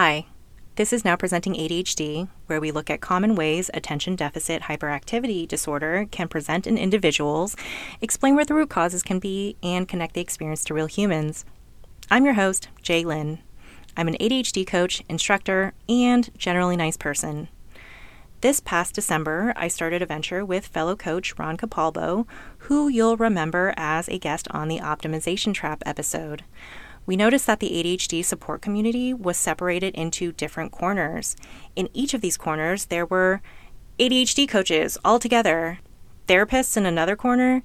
Hi, this is now presenting ADHD, where we look at common ways attention deficit hyperactivity disorder can present in individuals, explain where the root causes can be, and connect the experience to real humans. I'm your host, Jaye Lin. I'm an ADHD coach, instructor, and generally nice person. This past December, I started a venture with fellow coach Ron Capalbo, who you'll remember as a guest on the Optimization Trap episode we noticed that the ADHD support community was separated into different corners. In each of these corners, there were ADHD coaches all together, therapists in another corner,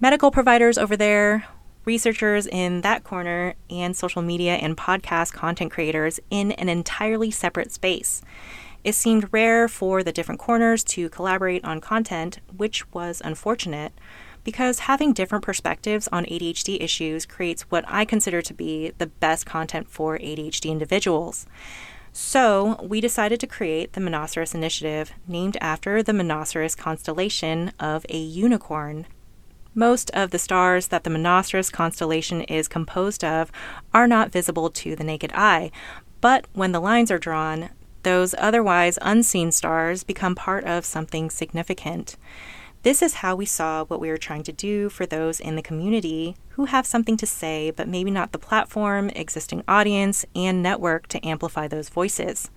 medical providers over there, researchers in that corner, and social media and podcast content creators in an entirely separate space. It seemed rare for the different corners to collaborate on content, which was unfortunate because having different perspectives on ADHD issues creates what I consider to be the best content for ADHD individuals. So, we decided to create the Monoceros Initiative, named after the Monoceros constellation of a unicorn. Most of the stars that the Monoceros constellation is composed of are not visible to the naked eye, but when the lines are drawn, those otherwise unseen stars become part of something significant. This is how we saw what we were trying to do for those in the community who have something to say, but maybe not the platform, existing audience, and network to amplify those voices.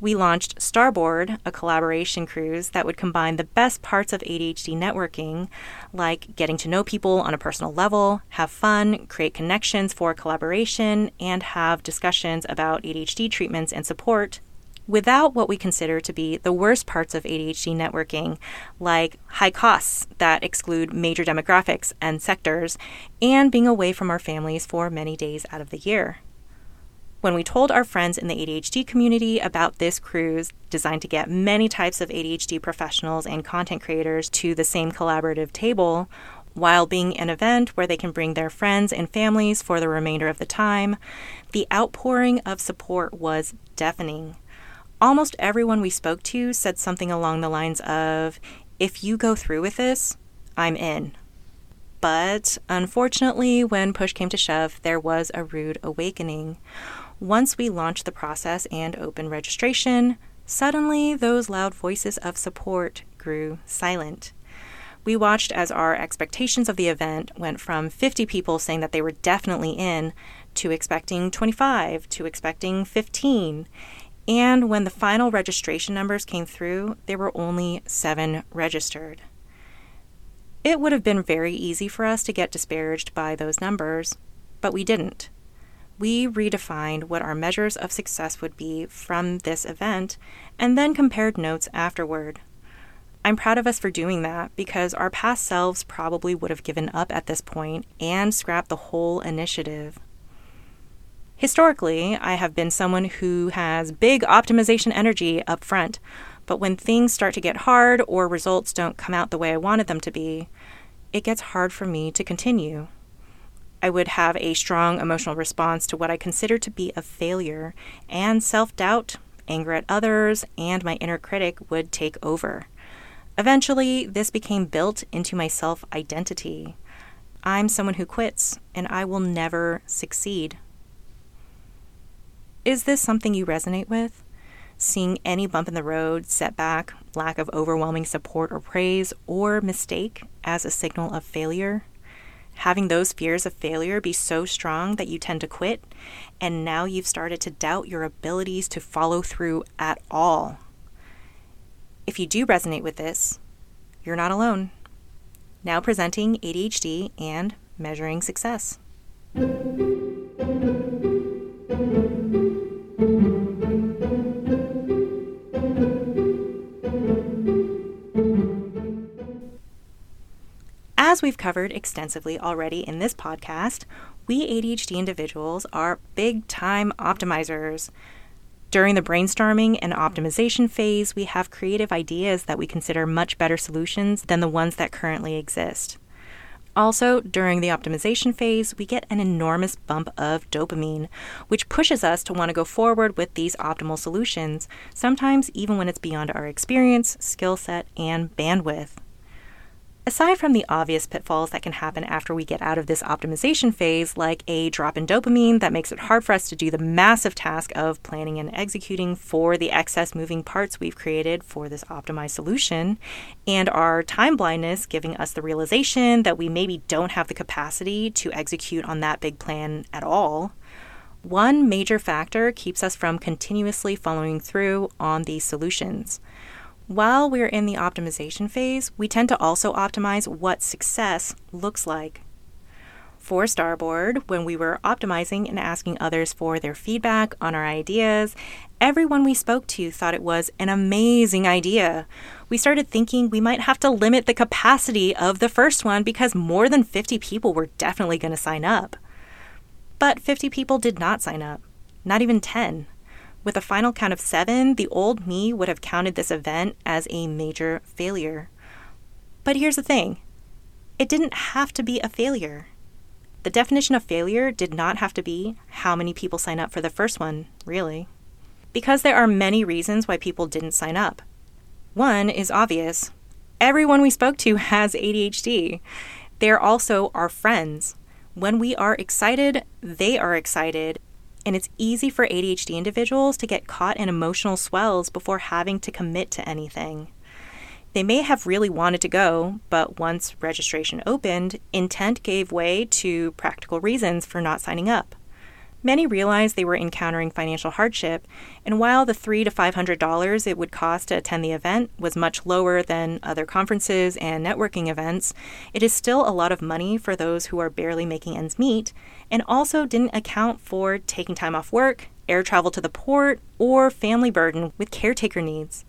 We launched Starboard, a collaboration cruise that would combine the best parts of ADHD networking, like getting to know people on a personal level, have fun, create connections for collaboration, and have discussions about ADHD treatments and support without what we consider to be the worst parts of ADHD networking, like high costs that exclude major demographics and sectors, and being away from our families for many days out of the year. When we told our friends in the ADHD community about this cruise designed to get many types of ADHD professionals and content creators to the same collaborative table, while being an event where they can bring their friends and families for the remainder of the time, the outpouring of support was deafening almost everyone we spoke to said something along the lines of, If you go through with this, I'm in. But unfortunately, when push came to shove, there was a rude awakening. Once we launched the process and opened registration, suddenly those loud voices of support grew silent. We watched as our expectations of the event went from 50 people saying that they were definitely in to expecting 25 to expecting 15. And when the final registration numbers came through, there were only seven registered. It would have been very easy for us to get disparaged by those numbers, but we didn't. We redefined what our measures of success would be from this event and then compared notes afterward. I'm proud of us for doing that because our past selves probably would have given up at this point and scrapped the whole initiative. Historically, I have been someone who has big optimization energy up front, but when things start to get hard or results don't come out the way I wanted them to be, it gets hard for me to continue. I would have a strong emotional response to what I consider to be a failure, and self doubt, anger at others, and my inner critic would take over. Eventually, this became built into my self identity. I'm someone who quits, and I will never succeed. Is this something you resonate with? Seeing any bump in the road, setback, lack of overwhelming support or praise, or mistake as a signal of failure? Having those fears of failure be so strong that you tend to quit, and now you've started to doubt your abilities to follow through at all. If you do resonate with this, you're not alone. Now presenting ADHD and measuring success. As we've covered extensively already in this podcast, we ADHD individuals are big time optimizers. During the brainstorming and optimization phase, we have creative ideas that we consider much better solutions than the ones that currently exist. Also, during the optimization phase, we get an enormous bump of dopamine, which pushes us to want to go forward with these optimal solutions, sometimes even when it's beyond our experience, skill set, and bandwidth. Aside from the obvious pitfalls that can happen after we get out of this optimization phase, like a drop in dopamine that makes it hard for us to do the massive task of planning and executing for the excess moving parts we've created for this optimized solution, and our time blindness giving us the realization that we maybe don't have the capacity to execute on that big plan at all, one major factor keeps us from continuously following through on these solutions. While we're in the optimization phase, we tend to also optimize what success looks like. For Starboard, when we were optimizing and asking others for their feedback on our ideas, everyone we spoke to thought it was an amazing idea. We started thinking we might have to limit the capacity of the first one because more than 50 people were definitely going to sign up. But 50 people did not sign up, not even 10. With a final count of seven, the old me would have counted this event as a major failure. But here's the thing it didn't have to be a failure. The definition of failure did not have to be how many people sign up for the first one, really. Because there are many reasons why people didn't sign up. One is obvious everyone we spoke to has ADHD. They're also our friends. When we are excited, they are excited, and it's easy for ADHD individuals to get caught in emotional swells before having to commit to anything. They may have really wanted to go, but once registration opened, intent gave way to practical reasons for not signing up. Many realized they were encountering financial hardship, and while the three to five hundred dollars it would cost to attend the event was much lower than other conferences and networking events, it is still a lot of money for those who are barely making ends meet, and also didn't account for taking time off work, air travel to the port, or family burden with caretaker needs.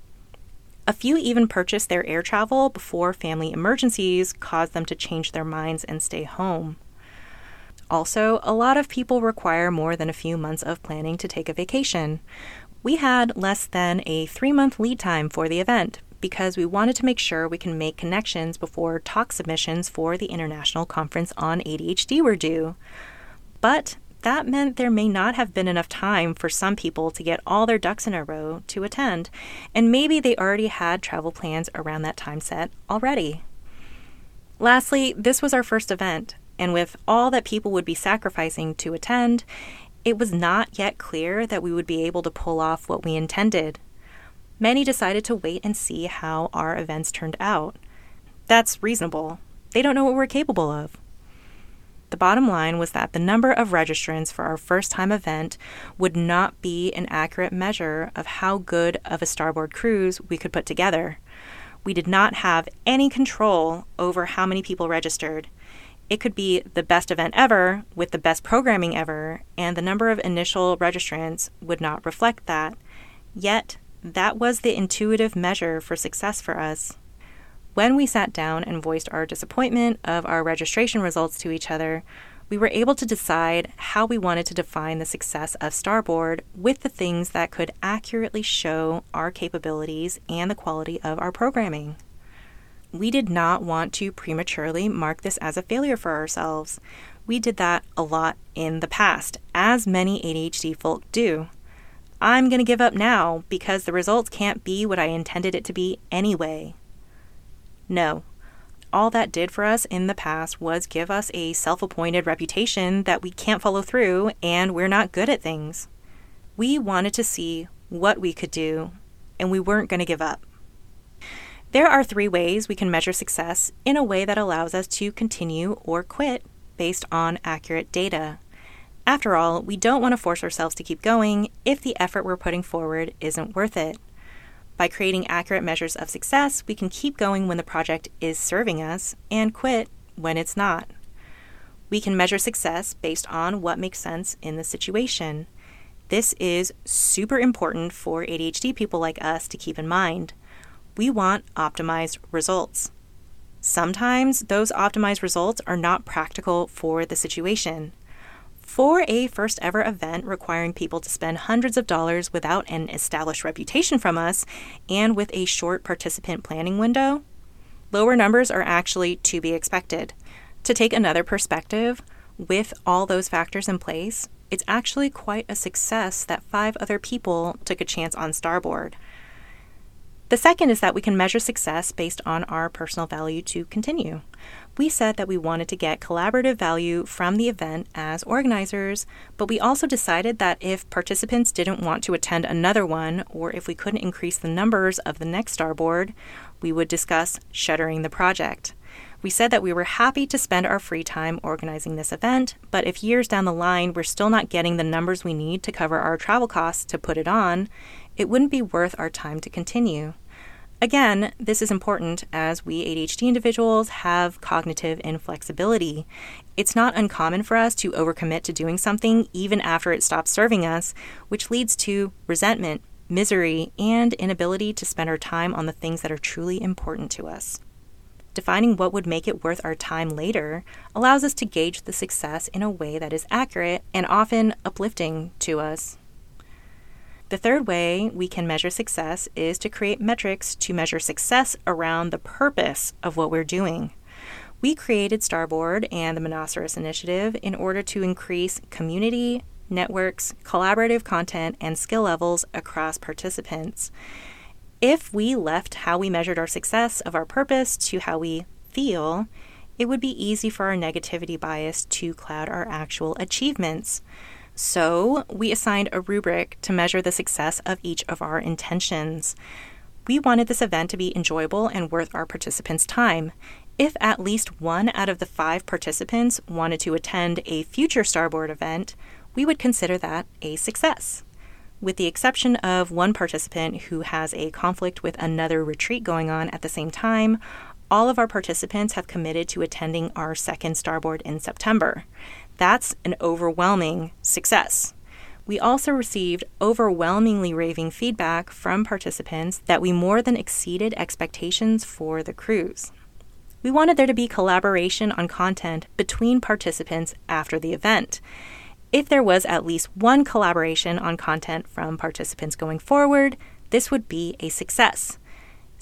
A few even purchased their air travel before family emergencies caused them to change their minds and stay home. Also, a lot of people require more than a few months of planning to take a vacation. We had less than a three month lead time for the event because we wanted to make sure we can make connections before talk submissions for the International Conference on ADHD were due. But that meant there may not have been enough time for some people to get all their ducks in a row to attend, and maybe they already had travel plans around that time set already. Lastly, this was our first event, and with all that people would be sacrificing to attend, it was not yet clear that we would be able to pull off what we intended. Many decided to wait and see how our events turned out. That's reasonable. They don't know what we're capable of. The bottom line was that the number of registrants for our first time event would not be an accurate measure of how good of a starboard cruise we could put together. We did not have any control over how many people registered, it could be the best event ever with the best programming ever, and the number of initial registrants would not reflect that. Yet, that was the intuitive measure for success for us. When we sat down and voiced our disappointment of our registration results to each other, we were able to decide how we wanted to define the success of Starboard with the things that could accurately show our capabilities and the quality of our programming we did not want to prematurely mark this as a failure for ourselves. We did that a lot in the past, as many ADHD folk do. I'm going to give up now because the results can't be what I intended it to be anyway. No. All that did for us in the past was give us a self appointed reputation that we can't follow through and we're not good at things. We wanted to see what we could do, and we weren't going to give up. There are three ways we can measure success in a way that allows us to continue or quit based on accurate data. After all, we don't want to force ourselves to keep going if the effort we're putting forward isn't worth it. By creating accurate measures of success, we can keep going when the project is serving us and quit when it's not. We can measure success based on what makes sense in the situation. This is super important for ADHD people like us to keep in mind we want optimized results. Sometimes those optimized results are not practical for the situation. For a first ever event requiring people to spend hundreds of dollars without an established reputation from us and with a short participant planning window, lower numbers are actually to be expected. To take another perspective, with all those factors in place, it's actually quite a success that five other people took a chance on Starboard. The second is that we can measure success based on our personal value to continue. We said that we wanted to get collaborative value from the event as organizers, but we also decided that if participants didn't want to attend another one, or if we couldn't increase the numbers of the next starboard, we would discuss shuttering the project. We said that we were happy to spend our free time organizing this event, but if years down the line we're still not getting the numbers we need to cover our travel costs to put it on, it wouldn't be worth our time to continue. Again, this is important as we ADHD individuals have cognitive inflexibility. It's not uncommon for us to overcommit to doing something even after it stops serving us, which leads to resentment, misery, and inability to spend our time on the things that are truly important to us. Defining what would make it worth our time later allows us to gauge the success in a way that is accurate and often uplifting to us. The third way we can measure success is to create metrics to measure success around the purpose of what we're doing. We created Starboard and the Monoceros Initiative in order to increase community, networks, collaborative content, and skill levels across participants. If we left how we measured our success of our purpose to how we feel, it would be easy for our negativity bias to cloud our actual achievements. So, we assigned a rubric to measure the success of each of our intentions. We wanted this event to be enjoyable and worth our participants' time. If at least one out of the five participants wanted to attend a future Starboard event, we would consider that a success. With the exception of one participant who has a conflict with another retreat going on at the same time, all of our participants have committed to attending our second Starboard in September. That's an overwhelming success. We also received overwhelmingly raving feedback from participants that we more than exceeded expectations for the cruise. We wanted there to be collaboration on content between participants after the event. If there was at least one collaboration on content from participants going forward, this would be a success.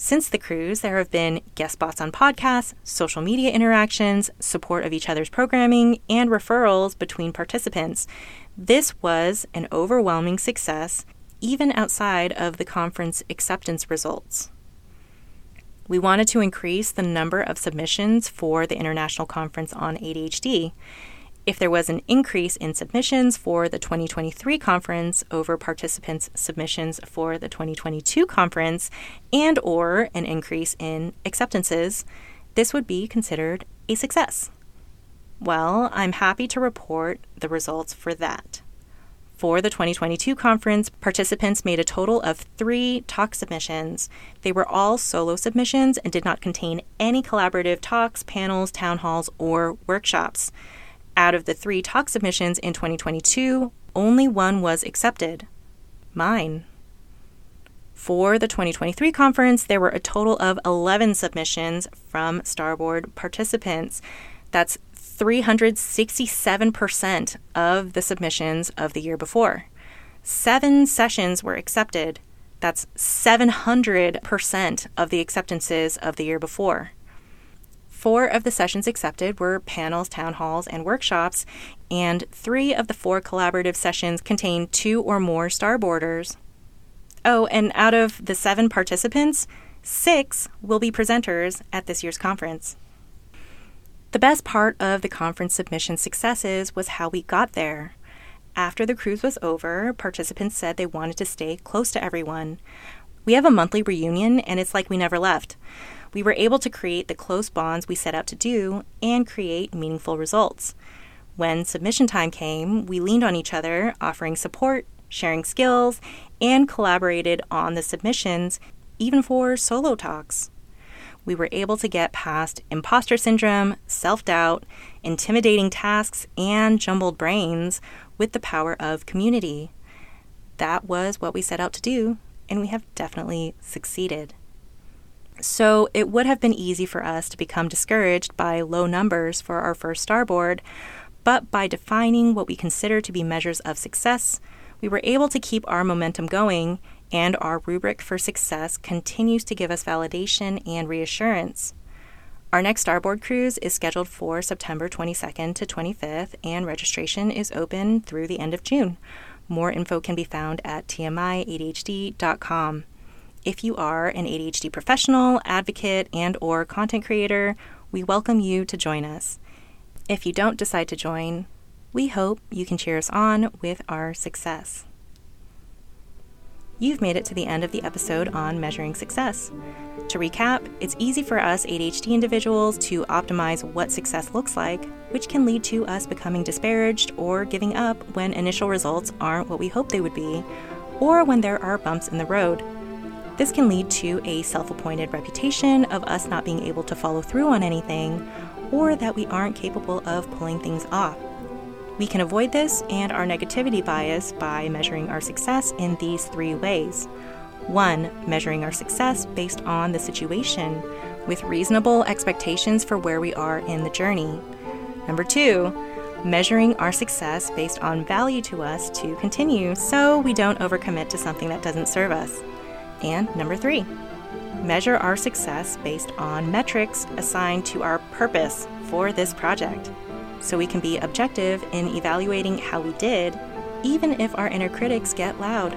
Since the cruise, there have been guest spots on podcasts, social media interactions, support of each other's programming, and referrals between participants. This was an overwhelming success, even outside of the conference acceptance results. We wanted to increase the number of submissions for the International Conference on ADHD if there was an increase in submissions for the 2023 conference over participants' submissions for the 2022 conference and or an increase in acceptances, this would be considered a success. Well, I'm happy to report the results for that. For the 2022 conference, participants made a total of three talk submissions. They were all solo submissions and did not contain any collaborative talks, panels, town halls, or workshops. Out of the three talk submissions in 2022, only one was accepted mine. For the 2023 conference, there were a total of 11 submissions from Starboard participants. That's 367% of the submissions of the year before. Seven sessions were accepted. That's 700% of the acceptances of the year before. Four of the sessions accepted were panels, town halls, and workshops, and three of the four collaborative sessions contained two or more star starboarders. Oh, and out of the seven participants, six will be presenters at this year's conference. The best part of the conference submission successes was how we got there. After the cruise was over, participants said they wanted to stay close to everyone. We have a monthly reunion, and it's like we never left we were able to create the close bonds we set out to do and create meaningful results. When submission time came, we leaned on each other, offering support, sharing skills, and collaborated on the submissions, even for solo talks. We were able to get past imposter syndrome, self doubt, intimidating tasks, and jumbled brains with the power of community. That was what we set out to do, and we have definitely succeeded. So it would have been easy for us to become discouraged by low numbers for our first starboard, but by defining what we consider to be measures of success, we were able to keep our momentum going, and our rubric for success continues to give us validation and reassurance. Our next Starboard cruise is scheduled for September 22nd to 25th, and registration is open through the end of June. More info can be found at tmiadhd.com. If you are an ADHD professional, advocate, and or content creator, we welcome you to join us. If you don't decide to join, we hope you can cheer us on with our success. You've made it to the end of the episode on measuring success. To recap, it's easy for us ADHD individuals to optimize what success looks like, which can lead to us becoming disparaged or giving up when initial results aren't what we hope they would be, or when there are bumps in the road. This can lead to a self appointed reputation of us not being able to follow through on anything, or that we aren't capable of pulling things off. We can avoid this and our negativity bias by measuring our success in these three ways. One, measuring our success based on the situation with reasonable expectations for where we are in the journey. Number two, measuring our success based on value to us to continue so we don't overcommit to something that doesn't serve us. And number three, measure our success based on metrics assigned to our purpose for this project so we can be objective in evaluating how we did, even if our inner critics get loud.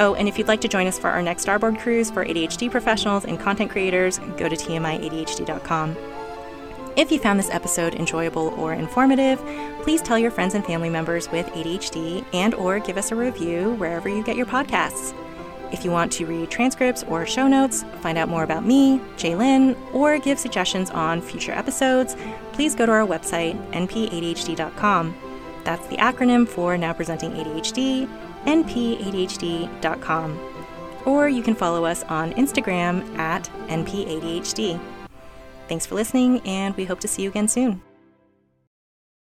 Oh, and if you'd like to join us for our next Starboard cruise for ADHD professionals and content creators, go to tmiadhd.com. If you found this episode enjoyable or informative, please tell your friends and family members with ADHD and or give us a review wherever you get your podcasts. If you want to read transcripts or show notes, find out more about me, Jaye Lin, or give suggestions on future episodes, please go to our website, npadhd.com. That's the acronym for Now Presenting ADHD, npadhd.com. Or you can follow us on Instagram at npadhd. Thanks for listening, and we hope to see you again soon.